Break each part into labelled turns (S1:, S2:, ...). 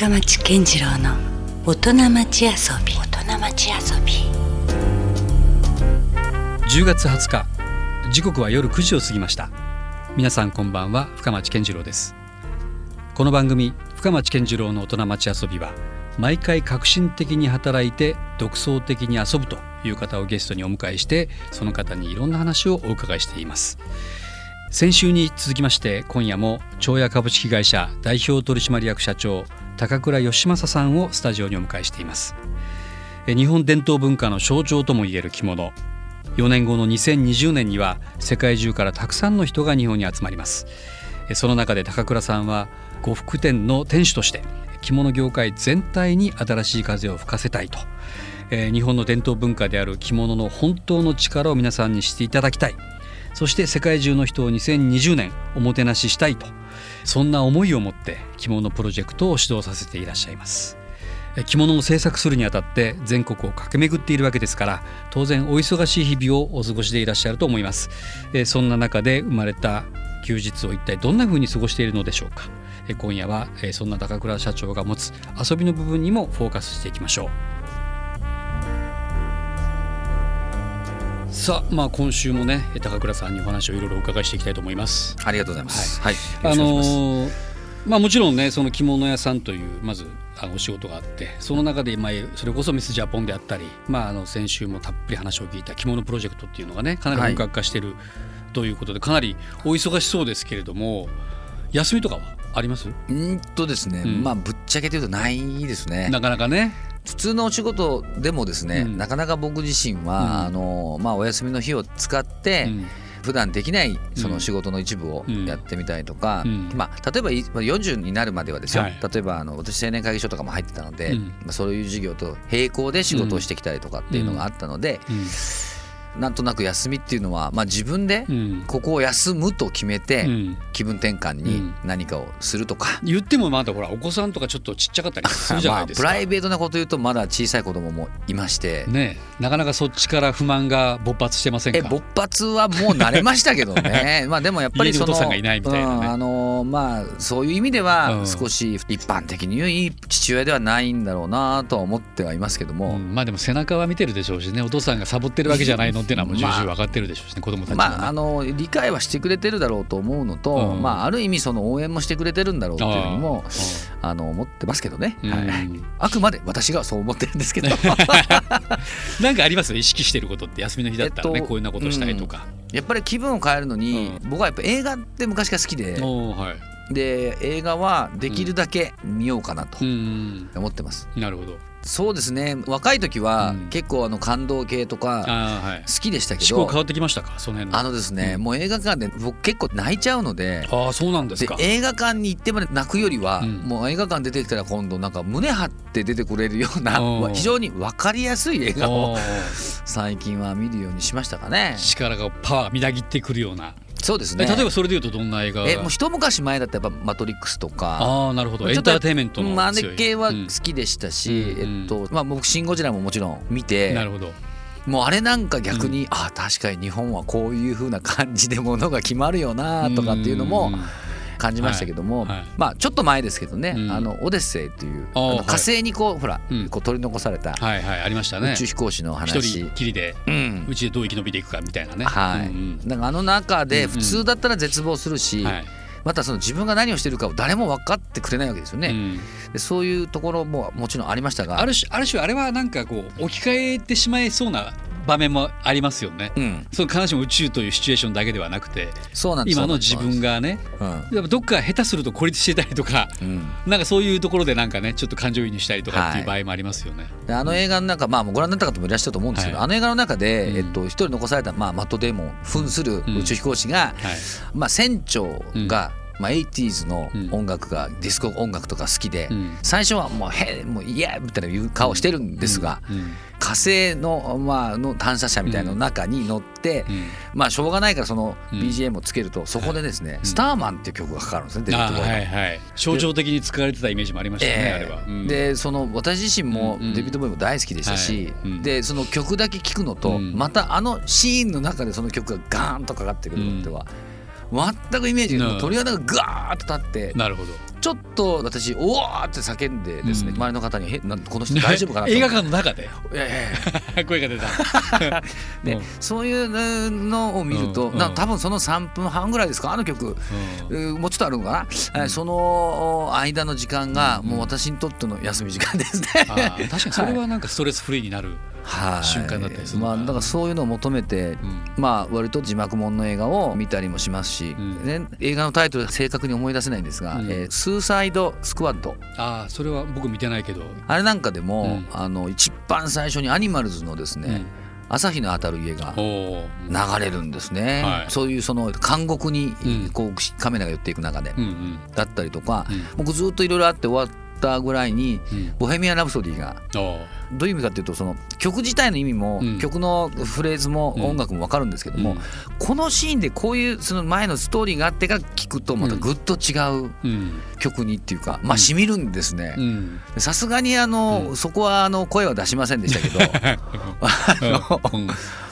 S1: 深町健次郎の大人町遊び。大人町遊び。
S2: 10月20日時刻は夜9時を過ぎました。皆さんこんばんは深町健次郎です。この番組深町健次郎の大人町遊びは毎回革新的に働いて独創的に遊ぶという方をゲストにお迎えしてその方にいろんな話をお伺いしています先週に続きまして今夜も長屋株式会社代表取締役社長高倉義正さんをスタジオにお迎えしています。日本伝統文化の象徴ともいえる着物4年後の2020年には世界中からたくさんの人が日本に集まります。その中で高倉さんは呉服店の店主として着物業界全体に新しい風を吹かせたいと、えー、日本の伝統文化である着物の本当の力を皆さんにしていただきたい。そして世界中の人を2020年おもてなししたいとそんな思いを持って着物プロジェクトを指導させていらっしゃいます。着物を制作するにあたって全国を駆け巡っているわけですから当然お忙しい日々をお過ごしでいらっしゃると思います。そんな中で生まれた休日を一体どんな風に過ごしているのでしょうか。今夜はそんな高倉社長が持つ遊びの部分にもフォーカスしていきましょう。さあまあ今週もね高倉さんにお話をいろいろお伺いしていきたいと思います。
S3: ありがとうございます、
S2: はい、はい、あのー、まあもちろんねその着物屋さんというまずあのお仕事があってその中でまあそれこそミスジャポンであったりまああの先週もたっぷり話を聞いた着物プロジェクトっていうのがねかなり本格化してい。るということで、かなりお忙しそうですけれども休みとかはあります？
S3: うんとですね、うん、まあぶっちゃけて言うとないですね。
S2: なかなかね
S3: 普通のお仕事でもですね、うん、なかなか僕自身は、うん、あのまあ、お休みの日を使って、うん。普段できないその仕事の一部をやってみたりとか、まあ、例えば40になるまではですよ、はい、例えばあの私青年会議所とかも入ってたので、まあ、そういう授業と並行で仕事をしてきたりとかっていうのがあったので、なんとなく休みっていうのは、まあ、自分でここを休むと決めて気分転換に何かをするとか、
S2: うん、言ってもまだほらお子さんとかちょっとちっちゃかったりするじゃないです
S3: か、まあ、プライベートなこと言うとまだ小さい子供もいまして。
S2: ねなかなかそっちから不満が勃発してませんか？え
S3: 勃発はもう慣れましたけどね。まあでもやっぱりその
S2: がいないみたいな、ね。
S3: あのまあそういう意味では少し一般的に言ういい父親ではないんだろうなとは思ってはいますけども、
S2: うん、まあでも背中は見てるでしょうしね。お父さんがサボってるわけじゃないのっていうのはもう重々分かってるでしょうしね子供たちも、
S3: ね、まああの理解はしてくれてるだろうと思うのと、うん、まあある意味その応援もしてくれてるんだろうっていうのもあの思ってますけどね、はい、あくまで私がそう思ってるんですけど。
S2: なんかあります？意識してることって休みの日だったらね、えっと、こういうなことしたいとか、
S3: うん、やっぱり気分を変えるのに、僕はやっぱ映画って昔から好きで、はい、で映画はできるだけ見ようかなと思ってます、
S2: なるほど
S3: そうですね。若い時は結構あの感動系とか好きでしたけど、
S2: 思考変わってきましたか？その辺
S3: あのですね、もう映画館で僕結構泣いちゃうので
S2: あそうなんですか。
S3: 映画館に行ってまで泣くよりは、もう映画館出てきたら今度なんか胸張って出てくれるような 非常に分かりやすい映画を最近は見るようにしましたかね。
S2: 力がパワーみなぎってくるような
S3: そうですね。
S2: 例えばそれでいうとどんな映画？
S3: えもう一昔前だったらやっぱ「マトリックス」とか。
S2: ああなるほど。エンターテインメントの
S3: マネ系は好きでしたし、うん、えっとまあ僕「シン・ゴジラ」ももちろん見て。
S2: なるほど。
S3: もうあれなんか逆に、うん、あ確かに日本はこういうふうな感じでものが決まるよなとかっていうのも、うん感じましたけども、まあちょっと前ですけどね、うん、あのオデッセイという火星にこう、ほら、こう取り残された、
S2: はいはい、ありましたね。
S3: 宇宙飛行士の話。
S2: 一人きりで、うん、うちでどう生き延びていくかみたいなね。
S3: はい、うんからあの中で普通だったら絶望するし、はい。またその自分が何をしてるかを誰も分かってくれないわけですよね。うん、でそういうところももちろんありましたが。
S2: ある種ある種あれはなんかこう置き換えてしまいそうな場面もありますよね、うん、その必ずしも宇宙というシチュエーションだけではなくて今の自分がね、うん、やっぱどっか下手すると孤立してたりとか、うん、なんかそういうところでなんかねちょっと感情移入したりとかっていう場合もありますよね。
S3: はい、あの映画の中、まあ、ご覧になった方もいらっしゃると思うんですけど、はい、あの映画の中で、えっと、一人残された、まあ、マットデーモン扮する宇宙飛行士が、はい、まあ、船長が、まあ、80s の音楽が、ディスコ音楽とか好きで、最初はもう「へえもうイエー!」みたいな顔してるんですが、火星の,、まあの探査車みたいなの中に乗って、まあしょうがないからその BGM をつけると、そこでですね「スターマン」っていう曲がかかるんですねデビッド・ボーイはいはい、
S2: 象徴的に使われてたイメージもありましたね、えー、あれは。
S3: でその私自身もデビッド・ボーイも大好きでしたし、でその曲だけ聴くのと、またあのシーンの中でその曲がガーンとかかってくるのっては。全くイメージが鳥肌がガーッと立って
S2: なるほど。
S3: ちょっと私おおって叫んでですね、周りの方に「えなこの人大丈夫かな?」
S2: 映画館の中で？
S3: いやいや
S2: 声が出た。
S3: で、そういうのを見ると、な多分その3分半ぐらいですか？あの曲、もうちょっとあるのかな、その間の時間がもう私にとっての休み時間ですね。確か
S2: にそれはなんかストレスフリーになる、はい、瞬間だったりする、
S3: まあ、だからそういうのを求めて、まあ割と字幕もんの映画を見たりもしますし、ね、映画のタイトル正確に思い出せないんですが「えスーサイドスクワッド」
S2: ああそれは僕見てないけど。
S3: あれなんかでも、あの一番最初にアニマルズのですね、朝日の当たる家が流れるんですね、はい、そういうその監獄にこうカメラが寄っていく中で、だったりとか、僕ずっといろいろあって終わったぐらいに「ボヘミアン・ラブソディ」がどういう意味かっていうとその曲自体の意味も、曲のフレーズも音楽も分かるんですけども、このシーンでこういうその前のストーリーがあってから聞くとまたぐっと違う曲にっていうかまあしみるんですね。さすがにあの、そこはあの声は出しませんでしたけど。あの、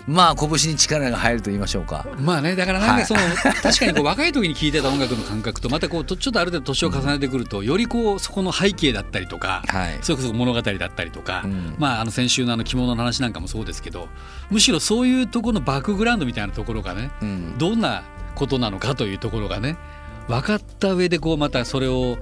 S3: まあ拳に力が入ると言いましょうか。
S2: まあねだからなんかその、はい、確かにこう若い時に聴いてた音楽の感覚とまたこうちょっとある程度年を重ねてくると、よりこうそこの背景だったりとか、はい、それこそ物語だったりとか、うん、まああの先週のあの着物の話なんかもそうですけどむしろそういうところのバックグラウンドみたいなところがね、うん、どんなことなのかというところがね分かった上でこうまたそれを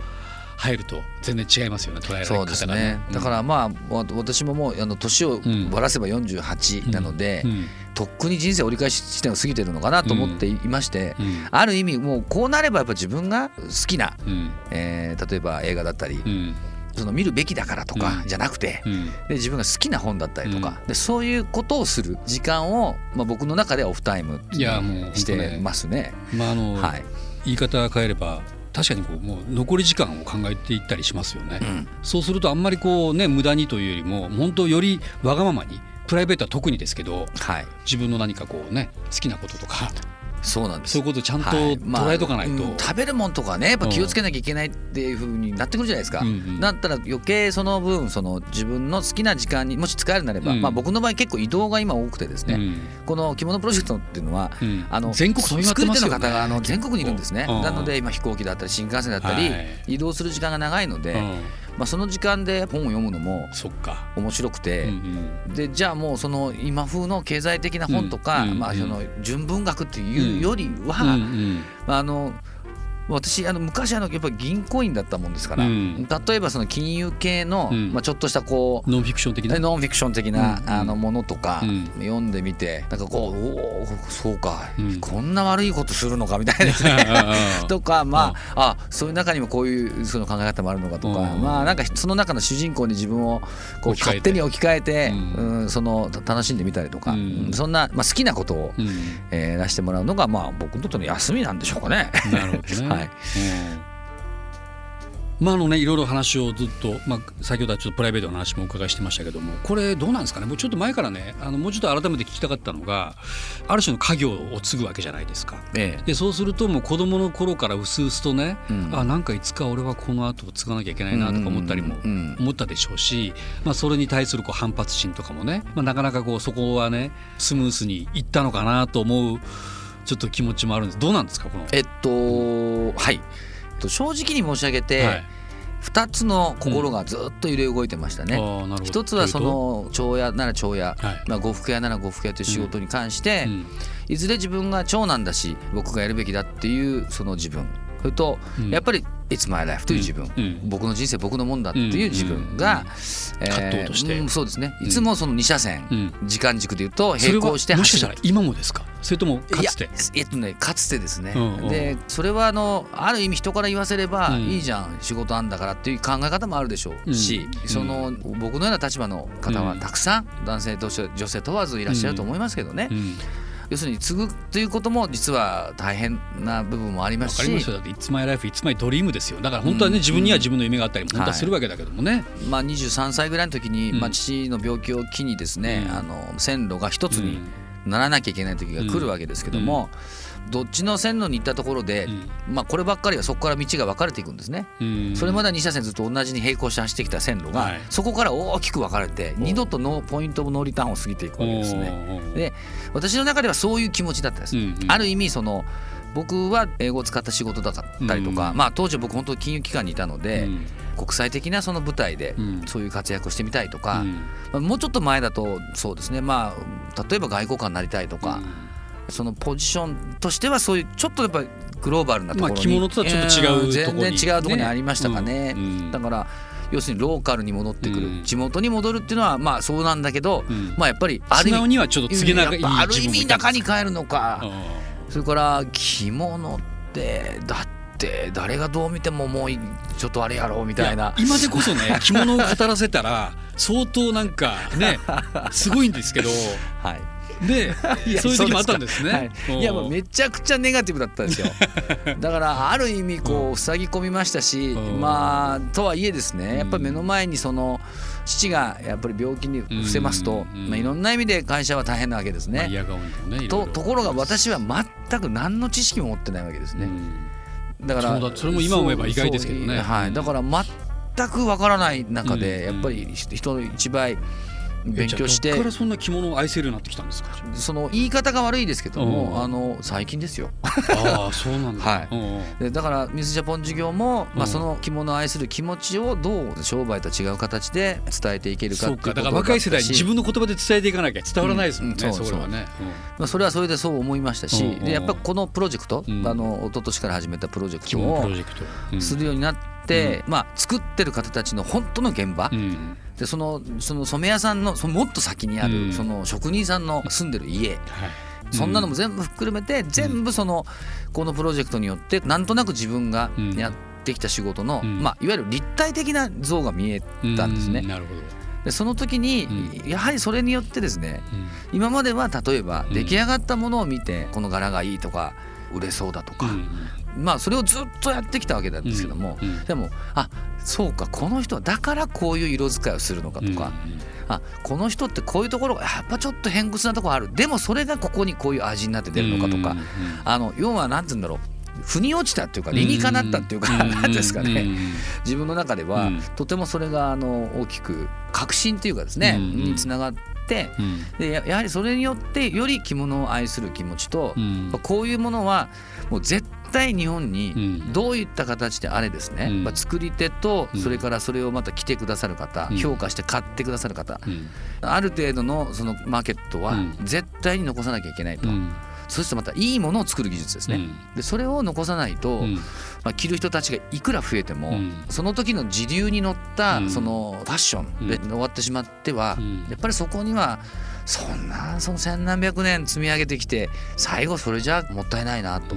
S2: 入ると全然違いますよね捉えられ方が、ね、そうですね、
S3: だからまあ私ももうあの年をばらせば48なので、うん。うんとっくに人生折り返し地点を過ぎてるのかなと思っていまして、ある意味もうこうなればやっぱ自分が好きな、えー、例えば映画だったり、その見るべきだからとかじゃなくて、で自分が好きな本だったりとか、でそういうことをする時間を、まあ、僕の中ではオフタイムしてますね。
S2: まああのはい、言い方変えれば確かにこうもう残り時間を考えていったりしますよね、うん、そうするとあんまりこうね無駄にというよりも本当よりわがままにプライベートは特にですけど、はい、自分の何かこうね好きなこととか
S3: そうなんです。
S2: そういうことちゃんと捉えとかないと、はいま
S3: あ、食べるもんとかねやっぱ気をつけなきゃいけないっていうふうになってくるじゃないですか、うん。うん、だったら余計その分その自分の好きな時間にもし使えるなれば、うん、まあ、僕の場合結構移動が今多くてですね、うん、この着物プロジェクトっていうのは、うん、あの
S2: 全国
S3: 作り手の方があの全国にいるんですね。なので今飛行機だったり新幹線だったり、移動する時間が長いので、まあ、その時間で本を読むのも面白くて、うんうん、でじゃあもうその今風の経済的な本とか、うんうん、まあ、その純文学っていうよりは、うんうん、あの私あの昔あのやっぱり銀行員だったもんですから、うん、例えばその金融系の、うん、まあ、ちょっとしたこ
S2: うノンフィクション的な？
S3: ノンフィクション的な、あのものとか、読んでみてなんかこうおおそうか、こんな悪いことするのかみたいな。とかまああそういう中にもこういうその考え方もあるのかとか、まあなんかその中の主人公に自分をこう勝手に置き換えて、うん。その楽しんでみたりとか、そんな、まあ、好きなことを、うえ出してもらうのがまあ僕にとっての休みなんでしょうかね。
S2: なるほどね はい、まああのね、いろいろ話をずっと、まあ、先ほどはちょっとプライベートの話もお伺いしてましたけどもこれどうなんですかね？もうちょっと前からねあのもうちょっと改めて聞きたかったのがある種の家業を継ぐわけじゃないですか。ええ、でそうするともう子どもの頃からうすうすとね、うん、あなんかいつか俺はこの後を継がなきゃいけないなとか思ったりも思ったでしょうし、まあ、それに対するこう反発心とかもね、まあ、なかなかこうそこはねスムースにいったのかなと思うちょっと気持ちもあるんです。どうなんですかこの。
S3: えっとはい。正直に申し上げて、はい。2つの心がずっと揺れ動いてましたね。うん、一つはその長屋なら長屋、はい、まあ、呉服屋なら呉服屋という仕事に関して、うん、いずれ自分が長男だし僕がやるべきだっていうその自分それと、やっぱり「It's my life」という自分、うん、僕の人生僕のもんだっていう自分が、
S2: 葛藤として、
S3: そうですね。いつもその2車線、時間軸でいうと並行して
S2: 走る。今もですか？それともかつて？
S3: えっとねかつてですね、でそれはあのある意味人から言わせれば、いいじゃん仕事あんだからっていう考え方もあるでしょうし、その僕のような立場の方はたくさん男性と女性問わずいらっしゃると思いますけどね。要するに継ぐということも実は大変な部分もありますし。
S2: すよだって「It's my life it's my dream」ですよだから本当はね、自分には自分の夢があったりも本当はするわけだけどもね。はい、
S3: まあ、23歳ぐらいの時に、まあ、父の病気を機にですね、あの線路が一つにならなきゃいけない時が来るわけですけども。どっちの線路に行ったところで、まあ、こればっかりはそこから道が分かれていくんですね、それまでは2車線ずっと同じに並行して走ってきた線路が、そこから大きく分かれて二度とノーポイントノーリターンを過ぎていくわけですね。で私の中ではそういう気持ちだったんです。ある意味その僕は英語を使った仕事だったりとか、まあ、当時僕本当金融機関にいたので、国際的なその舞台でそういう活躍をしてみたいとか、まあ、もうちょっと前だとそうですね。まあ例えば外交官になりたいとか、そのポジションとしてはそういうちょっとやっぱりグローバルなところに、まあ、着
S2: 物とはちょっと違う、
S3: 全然違うところにありましたかね。だから要するにローカルに戻ってくる、うん、地元に戻るっていうのはまあそうなんだけど、うん、まあやっぱり
S2: ある意味にはちょっと告げな
S3: ある意味中に帰るのか。それから着物ってだって誰がどう見てももうちょっとあれやろうみたいな。
S2: 今でこそね 着物を語らせたら相当なんかねすごいんですけど、はい、で そういう時もあったんですね。
S3: はい、いやもうめちゃくちゃネガティブだったんですよ。だからある意味こう塞ぎ込みましたし、まあとはいえですねやっぱり目の前にその父がやっぱり病気に伏せますと、まあ、いろんな意味で会社は大変なわけですね。とところが私は全く何の知識も持ってないわけですね。
S2: だからそれも今思えば意外ですけどね。
S3: はい、だから全くわからない中でやっぱり人の一倍勉強して。
S2: からそんな着物を愛せるようになって。きたんですか
S3: その言い方が悪いですけども、あの最近ですよ。
S2: ああそうなんだ、
S3: はい、でだからミスジャポン事業も、まあ、その着物を愛する気持ちをどう商売と違う形で伝えていけるかっていうだか。ら
S2: 若い世代に自分の言葉で伝えていかなきゃ伝わらないですもんね、うん、そうそれはね、
S3: まあ、それはそれでそう思いましたし、でやっぱこのプロジェクト、あの一昨年から始めたプロジェクトをするようになって、まあ、作ってる方たちの本当の現場、でそのその染屋さんのそのもっと先にある、その職人さんの住んでる家、そんなのも全部含めて全部そのこのプロジェクトによってなんとなく自分がやってきた仕事の、まあ、いわゆる立体的な像が見えたんですね。なるほど。でその時に、やはりそれによってですね、今までは例えば出来上がったものを見てこの柄がいいとか売れそうだとか、まあそれをずっとやってきたわけなんですけども、うんうん、でもあそうかこの人はだからこういう色使いをするのかとか、うんうん、あこの人ってこういうところがやっぱちょっと偏屈なところある。でもそれがここにこういう味になって出るのかとか、うんうん、あの要は何て言うんだろう。腑に落ちたっていうか理にかなったっていうか何ですかね。自分の中ではとてもそれがあの大きく確信っていうかですねにつながって。でやはりそれによってより着物を愛する気持ちと、こういうものはもう絶対日本にどういった形であれですね、まあ、作り手とそれからそれをまた来てくださる方、評価して買ってくださる方、ある程度のそのマーケットは絶対に残さなきゃいけないと。そしてまたいいものを作る技術ですね、でそれを残さないと、まあ、着る人たちがいくら増えても、その時の時流に乗ったそのファッションで終わってしまっては、やっぱりそこにはそんなその千何百年積み上げてきて最後それじゃもったいないなと。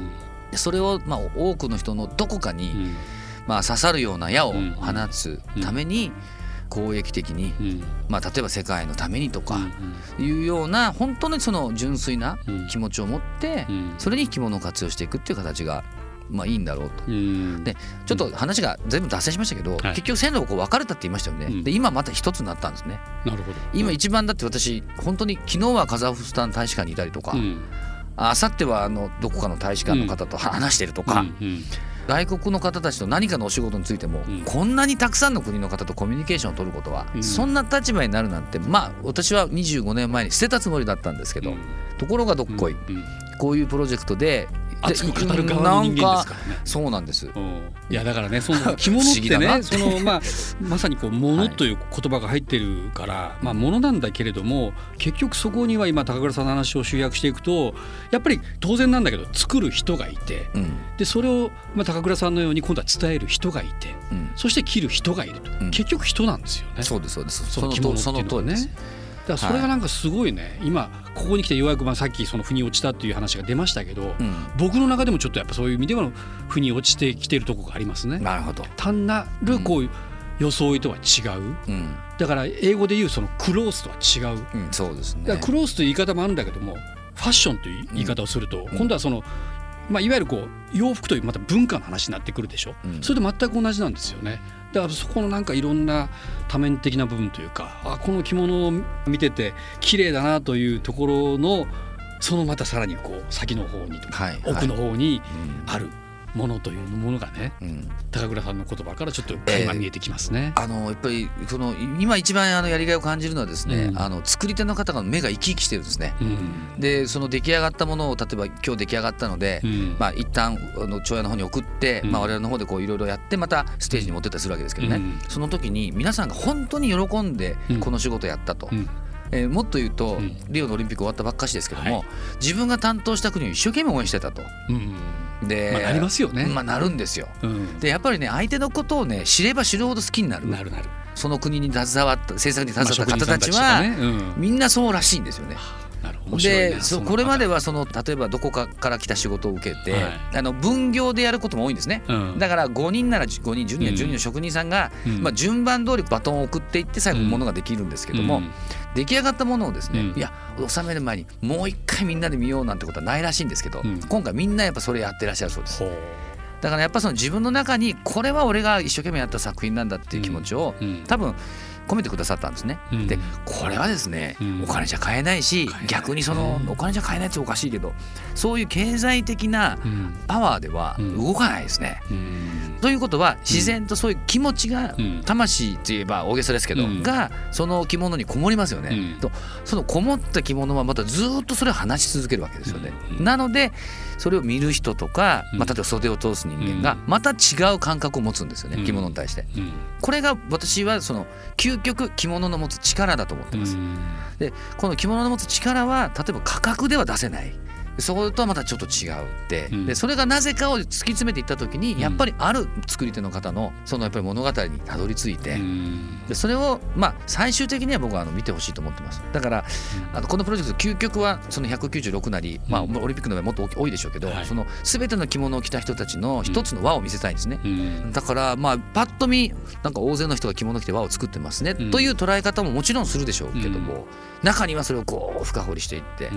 S3: それをまあ多くの人のどこかに、まあ、刺さるような矢を放つために公益的に、まあ、例えば世界のためにとかいうような本当にその純粋な気持ちを持ってそれに着物を活用していくっていう形がまあいいんだろうと。でちょっと話が全部脱線しましたけど、結局線路をこう分かれたって言いましたよね。で今また一つになったんですね。なるほど。今一番だって私本当に昨日はカザフスタン大使館にいたりとか、あさってはあのどこかの大使館の方と話してるとか、外国の方たちと何かのお仕事についても、うん、こんなにたくさんの国の方とコミュニケーションを取ることは、そんな立場になるなんてまあ私は25年前に捨てたつもりだったんですけど、ところがどっこい、こういうプロジェクトで
S2: 熱く語る側の人間ですからね。
S3: そうなんです。
S2: いやだからねその着物ってねそのまあ まさにこう物という言葉が入ってるから、はい、まあ物なんだけれども結局そこには今高倉さんの話を集約していくとやっぱり当然なんだけど作る人がいて、うん、でそれをまあ高倉さんのように今度は伝える人がいて、うん、そして着る人がいると、うん、結局人なんですよね。
S3: そうですそうです。その着物っていうのはね。
S2: だそれがなんかすごいね、はい、今ここに来てようやくまあさっきその腑に落ちたっていう話が出ましたけど、うん、僕の中でもちょっとやっぱそういう意味では腑に落ちてきてるとこがありますね。
S3: なるほど。
S2: 単なるこういう、装いとは違う、うん、だから英語で言うそのクロースとは違う、
S3: うん、そうですね。
S2: クロースという言い方もあるんだけどもファッションという言い方をすると、今度はその、まあ、いわゆるこう洋服というまた文化の話になってくるでしょ、うん、それと全く同じなんですよね。だからそこのなんかいろんな多面的な部分というかあこの着物を見てて綺麗だなというところのそのまたさらにこう先の方にとか、はい、奥の方にある、ものというものがね、うん、高倉さんの言葉からちょっと垣間見えてきますね。
S3: えー、あのやっぱりその今一番あのやりがいを感じるのはですね、うん、あの作り手の方が目が生き生きしてるんですね。うん、でその出来上がったものを例えば今日出来上がったので、うん、まあ一旦あの町屋の方に送って、まあ我々の方でこういろいろやってまたステージに持ってったりするわけですけどね、その時に皆さんが本当に喜んでこの仕事やったと。えー、もっと言うと、うん、リオのオリンピック終わったばっかしですけども、はい、自分が担当した国を一生懸命応援してたと。うん
S2: で、まあ、なりますよね。
S3: まあ、なるんですよ。うん、でやっぱりね相手のことをね知れば知るほど好きになる。
S2: なるなる。
S3: その国に携わった政策に携わった方たちは、ねうん、みんなそうらしいんですよね。でそこれまではその例えばどこかから来た仕事を受けて、はい、あの分業でやることも多いんですね、うん、だから5人なら5人10人は10人の職人さんが、うん、まあ、順番通りバトンを送っていって最後ものができるんですけども、うん、出来上がったものをですね、いや収める前にもう一回みんなで見ようなんてことはないらしいんですけど、今回みんなやっぱそれやってらっしゃるそうです。だからやっぱその自分の中にこれは俺が一生懸命やった作品なんだっていう気持ちを、多分込めてくださったんですね。うん、でこれはですね、うん、お金じゃ買えないし逆にそのお金じゃ買えないっておかしいけどそういう経済的なパワーでは動かないですね。ということは自然とそういう気持ちが魂といえば大げさですけど、がその着物にこもりますよね。とそのこもった着物はまたずっとそれを話し続けるわけですよね。なのでそれを見る人とか、まあ、例えば袖を通す人間がまた違う感覚を持つんですよね着物に対して。これが私はその究極着物の持つ力だと思ってます。でこの着物の持つ力は例えば価格では出せない。そことはまたちょっと違うって、うん、でそれがなぜかを突き詰めていった時にやっぱりある作り手の方のそのやっぱり物語にたどり着いて、うん、でそれをまあ最終的には僕はあの見てほしいと思ってます。だから、うん、あのこのプロジェクト究極はその196なり、まあ、オリンピックの場合もっと多いでしょうけど、はい、その全ての着物を着た人たちの一つの輪を見せたいんですね、だからまあパッと見なんか大勢の人が着物着て輪を作ってますね、という捉え方ももちろんするでしょうけども、中にはそれをこう深掘りしていって。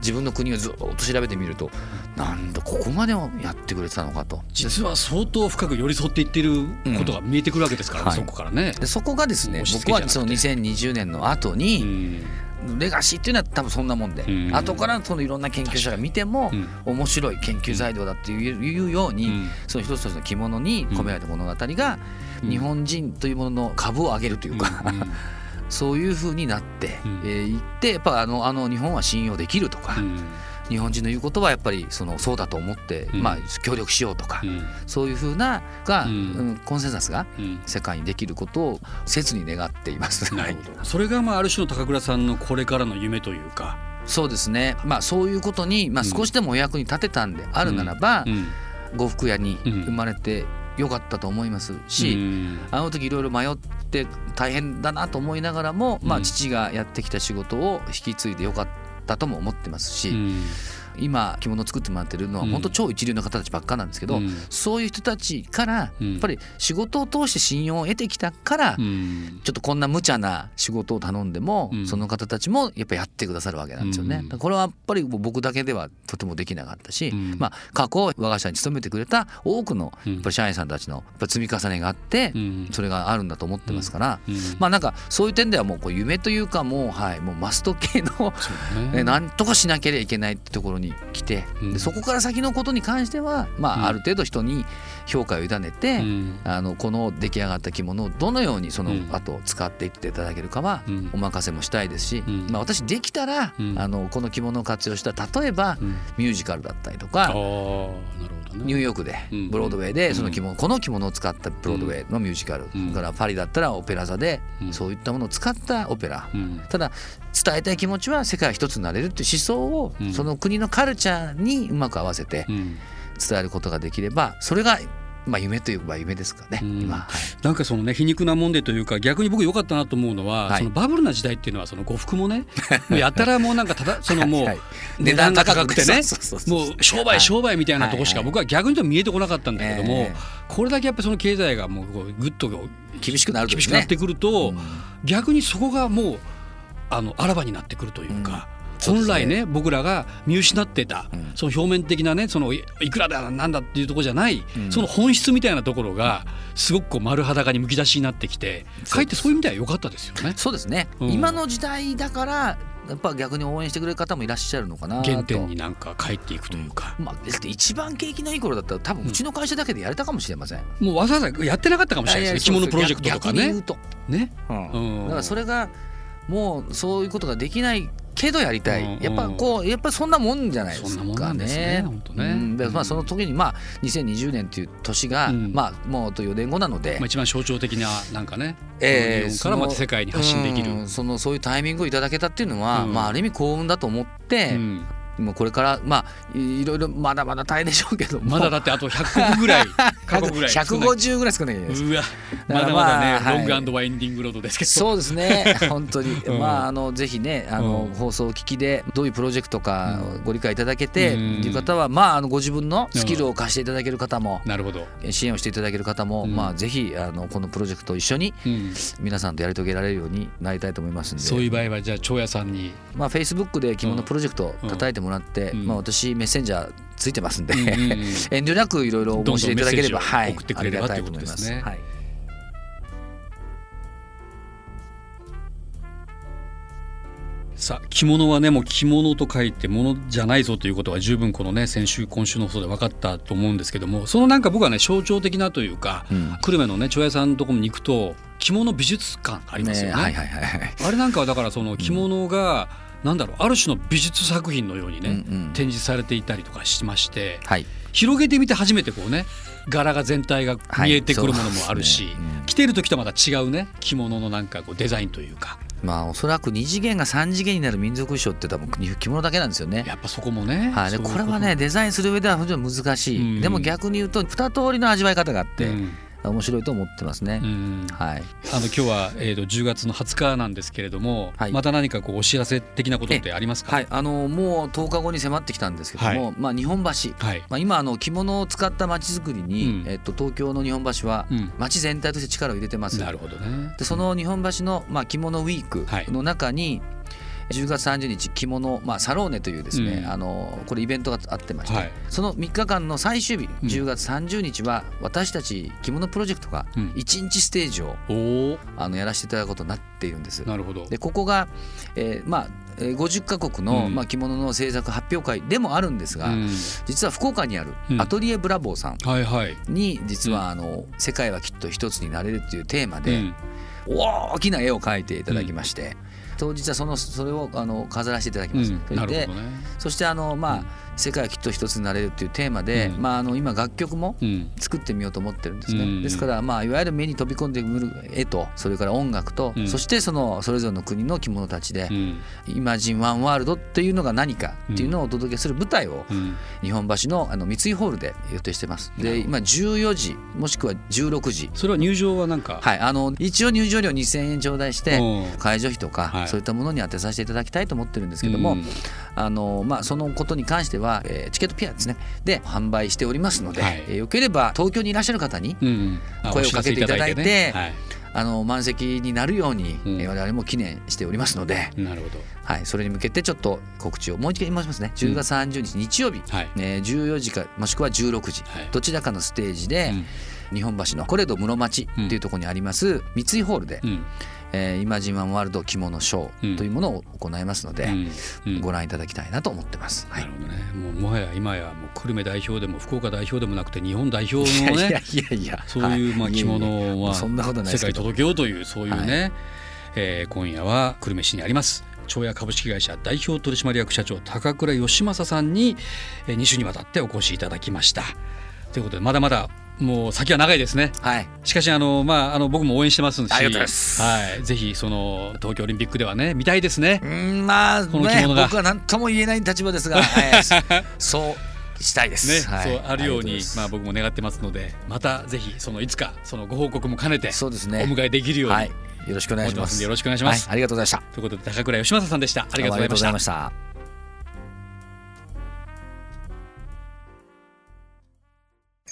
S3: 自分の国をずっと調べてみるとなんだここまでやってくれてたのかと。
S2: 実は相当深く寄り添っていっていることが見えてくるわけですから、ねうん、そこからね。
S3: でそこがですね僕はその2020年の後に、うん、レガシーっていうのは多分そんなもんで、うん、後からそのいろんな研究者が見ても面白い研究材料だっていうように、その一つ一つの着物に込められた物語が日本人というものの株を上げるというか、そういうふうになってい、うん、えー、ってやっぱあのあの日本は信用できるとか、うん、日本人の言うことはやっぱりそのそうだと思って、うん、まあ、協力しようとか、そういうふうなが、うん。コンセンサスが世界にできることを切に願っています。
S2: なるほど。それがまあある種の高倉さんのこれからの夢というか。
S3: そうですね、まあ、そういうことに、まあ、少しでもお役に立てたんであるならば、呉服屋に生まれて良かったと思いますし、あの時いろいろ迷って大変だなと思いながらも、まあ、父がやってきた仕事を引き継いで良かったとも思ってますし、今着物を作ってもらってるのは本当超一流の方たちばっかなんですけど、うん、そういう人たちからやっぱり仕事を通して信用を得てきたから、うん、ちょっとこんな無茶な仕事を頼んでも、うん、その方たちもやっぱやってくださるわけなんですよね。これはやっぱり僕だけではとてもできなかったし、まあ、過去我が社に勤めてくれた多くのやっぱり社員さんたちの積み重ねがあって、それがあるんだと思ってますから、まあなんかそういう点ではもうこう夢というかもうはいもうマスト系の、ね、なんとかしなければいけないってところに来て、でそこから先のことに関しては、まあ、ある程度人に評価を委ねて、あのこの出来上がった着物をどのようにその後使っていっていただけるかはお任せもしたいですし、まあ、私できたら、あのこの着物を活用した例えばミュージカルだったりとか。ニューヨークでブロードウェイでその着物この着物を使ったブロードウェイのミュージカルからパリだったらオペラ座でそういったものを使ったオペラただ伝えたい気持ちは世界一つになれるっていう思想をその国のカルチャーにうまく合わせて伝えることができればそれがまあ夢といえば夢ですかね、
S2: なんかそのね皮肉なもんでというか逆に僕良かったなと思うのは、はい、そのバブルな時代っていうのはその呉服もねやたらもうなんかただ そのもう値段が高くてねもう商売商売みたいなとこしか僕は逆にと見えてこなかったんだけども、これだけやっぱりその経済がもうぐっと
S3: 厳しくなる、
S2: 厳しくなってくると、逆にそこがもうあのあらばになってくるというか。本来ね僕らが見失ってた、その表面的なねそのいくらだなんだっていうところじゃない、その本質みたいなところがすごくこう丸裸にむき出しになってきてかえってそういう意味では良かったですよね。
S3: そうですね、今の時代だからやっぱ逆に応援してくれる方もいらっしゃるのかな
S2: 原点になんか帰っていくというか、
S3: うん、まあ、一番景気のいい頃だったら多分うちの会社だけでやれたかもしれません、
S2: もうわざわざやってなかったかもしれないですね着物プロジェクトとかね。
S3: ね、うん、だからそれがもうそういうことができないけどやりたい、やっぱこうやっぱそんなもんじゃないですかね。ねね、うん、でまあその時にまあ2020年っていう年が、うん、まあもうと4年後なので、
S2: まあ一番象徴的ななんかね、えー、からまた世界に発信できる、
S3: そのそういうタイミングをいただけたっていうのは、まあある意味幸運だと思って。もうこれからまあいろいろまだまだ大変でしょうけど
S2: まだだってあと100国ぐらい
S3: 過去ぐらい。150ぐらい少ないです。うわ
S2: まだまだね、はい、ロングワインディングロードですけど。
S3: そうですね。本当に、うん、まああのぜひねあの、うん、放送を聞きでどういうプロジェクトかご理解いただけて、うん、いう方はまああのご自分のスキルを貸していただける方も、
S2: なるほど。
S3: 支援をしていただける方も、まあぜひあのこのプロジェクトを一緒に皆さんとやり遂げられるようになりたいと思いますんで。
S2: そういう場合はじゃあ長屋さんに。
S3: まあフェイスブックで着物プロジェクト叩いてもらって、まあ私メッセンジャーついてますんで、うんうん、遠慮なくいろいろお申し入れいただければ
S2: はい送ってくれればということですね。はい。さあ着物はねもう着物と書いてものじゃないぞということは十分このね先週今週の放送で分かったと思うんですけどもそのなんか僕はね象徴的なというか、うん、久留米のね長屋さんのところに行くと着物美術館ありますよね。ねはいはいはい、あれなんかはだからその着物が、うんなんだろうある種の美術作品のようにね、うんうん、展示されていたりとかしまして、はい、広げてみて初めてこうね柄が全体が見えてくるものもあるし、はいねうん、着てる時とまた違うね着物のなんかこうデザインというか。
S3: まあおそらく2次元が3次元になる民族衣装って多分着物だけなんですよね。
S2: やっぱそこもね。
S3: はい、でこれはねデザインする上では非常に難しい、うん、でも逆に言うと2通りの味わい方があって。うん面白いと思ってますね。はい。
S2: あの今日はえっ、ー、と10月の20日なんですけれども、はい、また何かこうお知らせ的なことってありますか？
S3: はい。あのもう10日後に迫ってきたんですけども、はい、まあ日本橋、はい、まあ今あの着物を使った街づくりに、うん、えっ、と東京の日本橋は街全体として力を入れてます。
S2: なるほどね。
S3: でその日本橋のまあ着物ウィークの中に、10月30日着物、まあ、サローネというですね、うん、あのこれイベントがあってまして、はい、その3日間の最終日、うん、10月30日は私たち着物プロジェクトが1日ステージを、うん、あのやらせていただくことになっているんです。
S2: なるほど。
S3: でここが、えー、まあ50か国の、まあ、着物の制作発表会でもあるんですが、うん、実は福岡にあるアトリエブラボーさんに実はあの「世界はきっと一つになれる」っていうテーマで大きな絵を描いていただきまして。当日はそのそれをあの飾らせていただきます。うん、そで、ね、そしてあのまあ、世界はきっと一つになれるっていうテーマで、うん、まあ、あの今楽曲も作ってみようと思ってるんですね、うん、ですから、まあ、いわゆる目に飛び込んでくる絵とそれから音楽と、うん、そしてそのそれぞれの国の着物たちで「イマジン・ワン・ワールド」っていうのが何かっていうのをお届けする舞台を日本橋のあの三井ホールで予定してます。で今14時もしくは16時。
S2: それは入場はなんか？
S3: はいあの一応入場料2000円頂戴して会場費とか、はい、そういったものに当てさせていただきたいと思ってるんですけども、あのまあ、そのことに関しては、えー、チケットピアですね。で販売しておりますので、はい、えー、よければ東京にいらっしゃる方に声をかけていただいて。あの満席になるように、うん、我々も記念しておりますので、
S2: なるほど。
S3: はい、それに向けてちょっと告知をもう一回言いますね。10月30日日曜日、うんはい、えー、14時かもしくは16時、はい、どちらかのステージで、うん、日本橋のコレド室町っていうところにあります、三井ホールで、うんえー、イマジンワールド着物ショーというものを行いますので、ご覧いただきたいなと思ってます。
S2: はい、なるほどね。もうもはや今やもう久留米代表でも福岡代表でもなくて日本代表のね、いやいやいやそういうまあ着物は世界届けようというそういうね、はい、えー、今夜は久留米市にあります長屋株式会社代表取締役社長高倉義正さんに2週にわたってお越しいただきました。ということでまだまだもう先は長いですね。はい。しかしあのまああの僕も応援してますし、
S3: ありがとうございます。
S2: はい。ぜひその東京オリンピックではね見たいですね。
S3: うん、まあこの着物が、ね、僕は何とも言えない立場ですが、そうしたいです。
S2: ね、はい、そうあるようにまあ僕も願ってますので、またぜひそのいつかそのご報告も兼ねてそうですねお迎えできるように。はい、
S3: よろしくお願いします。
S2: よろしくお願いします、
S3: はい。ありがとうございました。
S2: ということで高倉義正さんでした。ありがとうございました。